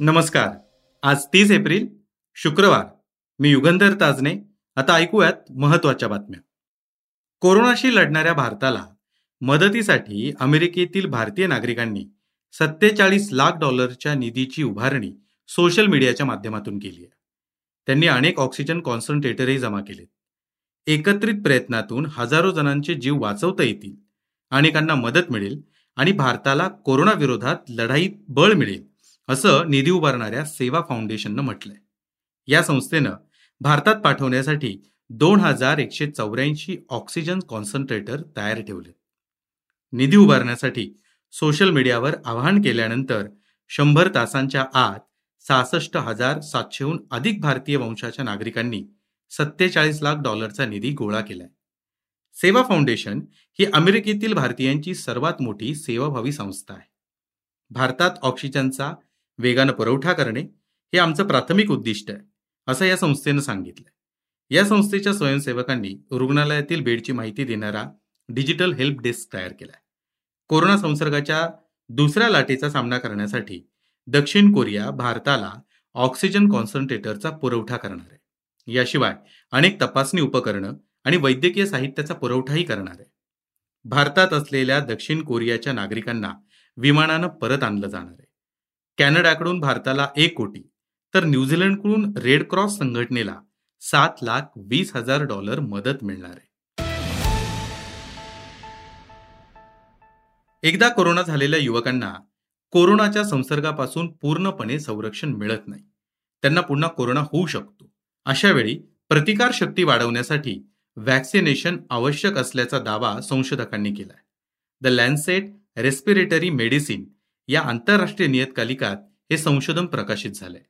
नमस्कार. आज तीस एप्रिल शुक्रवार. मी युगंधर ताजने. आता ऐकूयात महत्त्वाच्या बातम्या. कोरोनाशी लढणाऱ्या भारताला मदतीसाठी अमेरिकेतील भारतीय नागरिकांनी सत्तेचाळीस लाख डॉलरच्या निधीची उभारणी सोशल मीडियाच्या माध्यमातून केली आहे. त्यांनी अनेक ऑक्सिजन कॉन्सन्ट्रेटरही जमा केलेत. एकत्रित प्रयत्नातून हजारो जणांचे जीव वाचवता येतील अनेकांना मदत मिळेल आणि भारताला कोरोनाविरोधात लढाईत बळ मिळेल. असं निधी उभारणाऱ्या सेवा फाउंडेशननं म्हटलंय. या संस्थेनं भारतात पाठवण्यासाठी दोन हजार एकशे चौऱ्याऐंशी ऑक्सिजन कॉन्सन्ट्रेटर तयार ठेवले निधी उभारण्यासाठी सोशल मीडियावर आवाहन केल्यानंतर शंभर तासांच्या आत सहासष्ट हजार सातशेहून अधिक भारतीय वंशाच्या नागरिकांनी सत्तेचाळीस लाख डॉलरचा निधी गोळा केलाय. सेवा फाउंडेशन ही अमेरिकेतील भारतीयांची सर्वात मोठी सेवाभावी संस्था आहे. भारतात ऑक्सिजनचा वेगानं पुरवठा करणे हे आमचं प्राथमिक उद्दिष्ट आहे असं या संस्थेनं सांगितलं या संस्थेच्या स्वयंसेवकांनी रुग्णालयातील बेडची माहिती देणारा डिजिटल हेल्प डेस्क तयार केला कोरोना संसर्गाच्या दुसऱ्या लाटेचा सामना करण्यासाठी दक्षिण कोरिया भारताला ऑक्सिजन कॉन्सन्ट्रेटरचा पुरवठा करणार आहे. याशिवाय अनेक तपासणी उपकरणं आणि वैद्यकीय साहित्याचा पुरवठाही करणार आहे. भारतात असलेल्या दक्षिण कोरियाच्या नागरिकांना विमानानं परत आणलं जाणार आहे. कॅनडाकडून भारताला एक कोटी. तर न्यूझीलंडकडून रेड क्रॉस संघटनेला सात लाख वीस हजार डॉलर मदत मिळणार आहे. एकदा कोरोना झालेल्या युवकांना कोरोनाच्या संसर्गापासून पूर्णपणे संरक्षण मिळत नाही. त्यांना पुन्हा कोरोना होऊ शकतो. अशा वेळी प्रतिकार शक्ती वाढवण्यासाठी व्हॅक्सिनेशन आवश्यक असल्याचा दावा संशोधकांनी केलाय. द लॅन्सेट रेस्पिरेटरी मेडिसिन या आंतरराष्ट्रीय नियतकालिकात हे संशोधन प्रकाशित झालंय.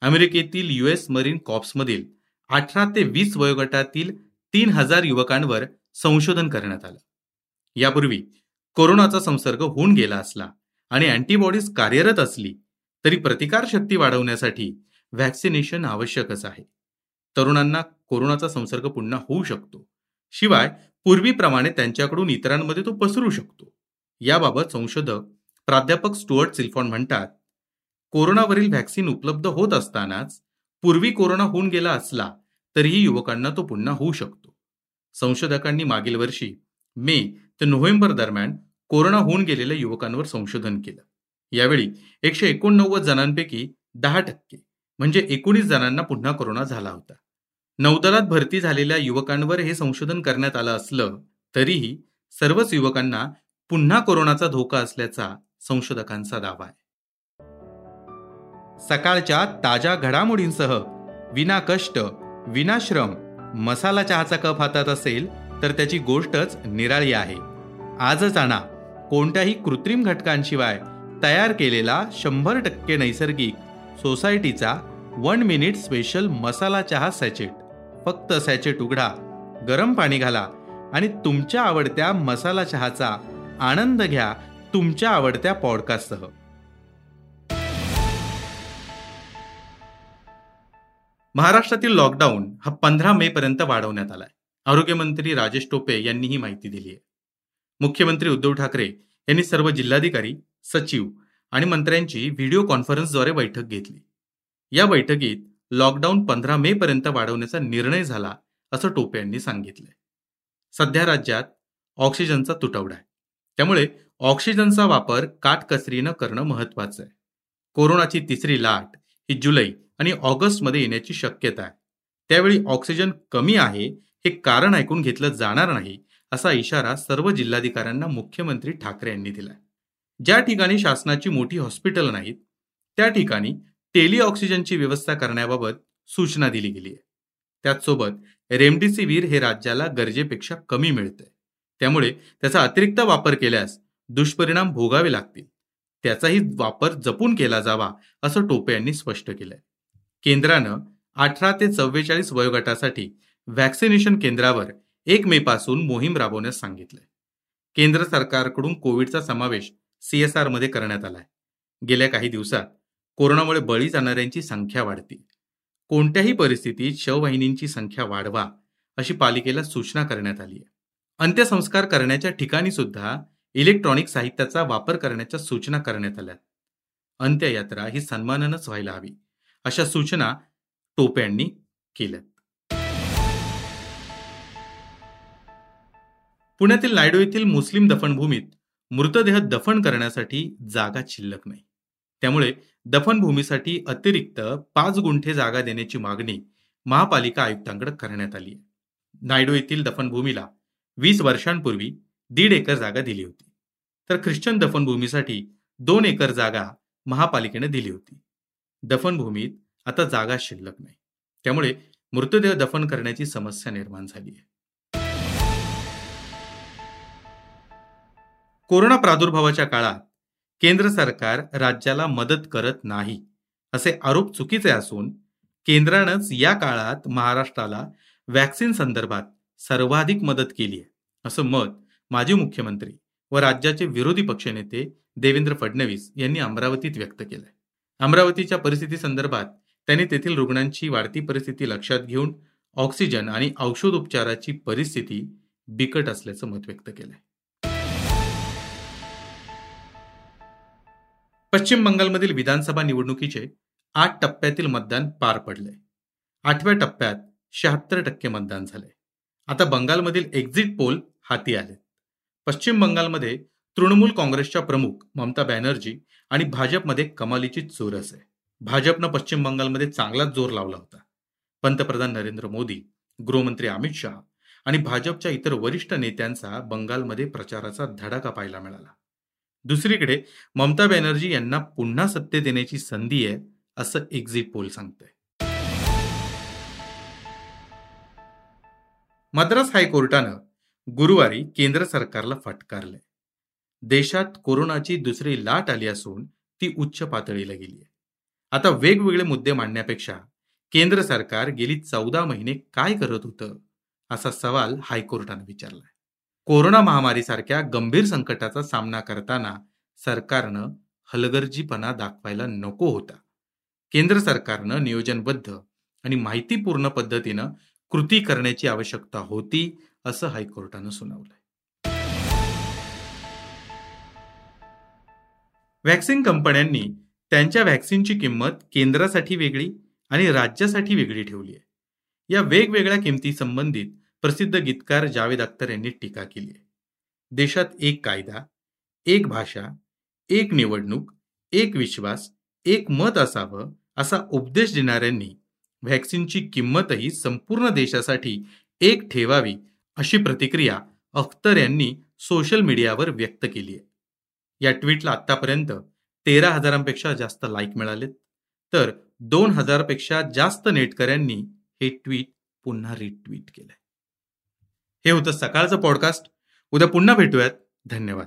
अमेरिकेतील युएस मरीन कॉप्समधील अठरा ते वीस वयोगटातील तीन हजार युवकांवर संशोधन करण्यात आलं. यापूर्वी कोरोनाचा संसर्ग होऊन गेला असला आणि अँटीबॉडीज कार्यरत असली तरी प्रतिकारशक्ती वाढवण्यासाठी व्हॅक्सिनेशन आवश्यकच आहे. तरुणांना कोरोनाचा संसर्ग पुन्हा होऊ शकतो. शिवाय पूर्वीप्रमाणे त्यांच्याकडून इतरांमध्ये तो पसरू शकतो. याबाबत संशोधक प्राध्यापक स्टुअर्ट सिल्फॉन म्हणतात कोरोनावरील व्हॅक्सिन उपलब्ध होत असतानाच पूर्वी कोरोना होऊन गेला असला तरीही युवकांना तो पुन्हा होऊ शकतो. संशोधकांनी मागील वर्षी मे ते नोव्हेंबर दरम्यान कोरोना होऊन गेलेल्या युवकांवर संशोधन केलं. यावेळी एकशे एकोणनव्वद जणांपैकी दहा टक्के म्हणजे एकोणीस जणांना पुन्हा कोरोना झाला होता. नौदलात भरती झालेल्या युवकांवर हे संशोधन करण्यात आलं असलं तरीही सर्वच युवकांना पुन्हा कोरोनाचा धोका असल्याचा संशोधकांचा दावा आहे. सकाळच्या ताज्या घडामोडींसह विना कष्ट विनाश्रम मसाला चहाचा कप हातात असेल तर त्याची गोष्टच निराळी आहे. आजच आणा. कोणत्याही कृत्रिम घटकांशिवाय तयार केलेला शंभर टक्के नैसर्गिक सोसायटीचा वन मिनिट स्पेशल मसाला चहा सॅचेट. फक्त सॅचेट उघडा गरम पाणी घाला आणि तुमच्या आवडत्या मसाला चहाचा आनंद घ्या तुमच्या आवडत्या पॉडकास्टसह. महाराष्ट्रातील लॉकडाऊन हा पंधरा मे पर्यंत वाढवण्यात आलाय. आरोग्यमंत्री राजेश टोपे यांनी ही माहिती दिली आहे. मुख्यमंत्री उद्धव ठाकरे यांनी सर्व जिल्हाधिकारी सचिव आणि मंत्र्यांची व्हिडिओ कॉन्फरन्सद्वारे बैठक घेतली. या बैठकीत लॉकडाऊन पंधरा मे पर्यंत वाढवण्याचा निर्णय झाला असं टोपे यांनी सांगितलंय. सध्या राज्यात ऑक्सिजनचा तुटवडा आहे. त्यामुळे ऑक्सिजनचा वापर काटकसरीनं करणं महत्वाचं आहे. कोरोनाची तिसरी लाट ही जुलै आणि ऑगस्टमध्ये येण्याची शक्यता आहे. त्यावेळी ऑक्सिजन कमी आहे हे कारण ऐकून घेतलं जाणार नाही असा इशारा सर्व जिल्हाधिकाऱ्यांना मुख्यमंत्री ठाकरे यांनी दिलाय. ज्या ठिकाणी शासनाची मोठी हॉस्पिटल नाहीत त्या ठिकाणी टेली ऑक्सिजनची व्यवस्था करण्याबाबत सूचना दिली गेली आहे. त्याचसोबत रेमडेसिवीर हे राज्याला गरजेपेक्षा कमी मिळतंय. त्यामुळे त्याचा अतिरिक्त वापर केल्यास दुष्परिणाम भोगावे लागतील. त्याचाही वापर जपून केला जावा असं टोपे यांनी स्पष्ट केलंय. केंद्रानं अठरा ते चव्वेचाळीस वयोगटासाठी व्हॅक्सिनेशन केंद्रावर एक मे पासून मोहीम राबवण्यास सांगितलंय. केंद्र सरकारकडून कोविडचा समावेश सीएसआरमध्ये करण्यात आलाय. गेल्या काही दिवसात कोरोनामुळे बळी जाणाऱ्यांची संख्या वाढते. कोणत्याही परिस्थितीत शववाहिनींची संख्या वाढवा अशी पालिकेला सूचना करण्यात आली आहे अंत्यसंस्कार करण्याच्या ठिकाणी सुद्धा इलेक्ट्रॉनिक साहित्याचा वापर करण्याच्या सूचना करण्यात आल्या. अंत्ययात्रा ही सन्मानानंच व्हायला हवी अशा सूचना टोपे यांनी केल्यात. पुण्यातील नायडो येथील मुस्लिम दफनभूमीत मृतदेह दफन करण्यासाठी जागा शिल्लक नाही. त्यामुळे दफनभूमीसाठी अतिरिक्त पाच गुंठे जागा देण्याची मागणी महापालिका आयुक्तांकडे करण्यात आली नायडो येथील दफनभूमीला वीस वर्षांपूर्वी दीड एकर जागा दिली होती. तर ख्रिश्चन दफनभूमीसाठी दोन एकर जागा महापालिकेने दिली होती. दफनभूमीत आता जागा शिल्लक नाही. त्यामुळे मृतदेह दफन करण्याची समस्या निर्माण झाली आहे. कोरोना प्रादुर्भावाच्या काळात केंद्र सरकार राज्याला मदत करत नाही असे आरोप चुकीचे असून केंद्रानंच या काळात महाराष्ट्राला वॅक्सिन संदर्भात सर्वाधिक मदत केली आहे असं मत माजी मुख्यमंत्री व राज्याचे विरोधी पक्षनेते देवेंद्र फडणवीस यांनी अमरावतीत व्यक्त केलंय. अमरावतीच्या परिस्थिती संदर्भात त्यांनी तेथील रुग्णांची वाढती परिस्थिती लक्षात घेऊन ऑक्सिजन आणि औषध उपचाराची परिस्थिती बिकट असल्याचं मत व्यक्त केलंय. पश्चिम बंगालमधील विधानसभा निवडणुकीचे आठ टप्प्यातील मतदान पार पडले आठव्या टप्प्यात शहात्तर टक्के मतदान झाले आता बंगालमधील एक्झिट पोल हाती आले पश्चिम बंगालमध्ये तृणमूल काँग्रेसच्या प्रमुख ममता बॅनर्जी आणि भाजपमध्ये कमालीची चोरस आहे. भाजपनं पश्चिम बंगालमध्ये चांगलाच जोर लावला होता. पंतप्रधान नरेंद्र मोदी गृहमंत्री अमित शहा आणि भाजपच्या इतर वरिष्ठ नेत्यांचा बंगालमध्ये प्रचाराचा धडाका पाहायला मिळाला. दुसरीकडे ममता बॅनर्जी यांना पुन्हा सत्तेत येण्याची संधी आहे असं एक्झिट पोल सांगतंय. मद्रास हायकोर्टानं गुरुवारी केंद्र सरकारला फटकारलंय. देशात कोरोनाची दुसरी लाट आली असून ती उच्च पातळीला गेली आहे. आता वेगवेगळे मुद्दे मांडण्यापेक्षा केंद्र सरकार गेली चौदा महिने काय करत होतं असा सवाल हायकोर्टानं विचारलाय. कोरोना महामारीसारख्या गंभीर संकटाचा सामना करताना सरकारनं हलगर्जीपणा दाखवायला नको होता. केंद्र सरकारनं नियोजनबद्ध आणि माहितीपूर्ण पद्धतीनं कृती करण्याची आवश्यकता होती असं हायकोर्टानं सुनावलंय. व्हॅक्सिन कंपन्यांनी त्यांच्या व्हॅक्सिनची किंमत केंद्रासाठी वेगळी आणि राज्यासाठी वेगळी ठेवली आहे या वेगवेगळ्या किमती संबंधित प्रसिद्ध गीतकार जावेद अख्तर यांनी टीका केली आहे देशात एक कायदा एक भाषा एक निवडणूक एक विश्वास एक मत असावं असा उपदेश देणाऱ्यांनी व्हॅक्सिनची किंमतही संपूर्ण देशासाठी एक ठेवावी अशी प्रतिक्रिया अख्तर यांनी सोशल मीडियावर व्यक्त केली आहे या ट्विटला आतापर्यंत तेरा हजारांपेक्षा जास्त लाईक मिळालेत. तर दोन हजारपेक्षा जास्त नेटकऱ्यांनी हे ट्विट पुन्हा रिट्विट केलंय. हे होतं सकाळचं पॉडकास्ट उद्या पुन्हा भेटूयात. धन्यवाद.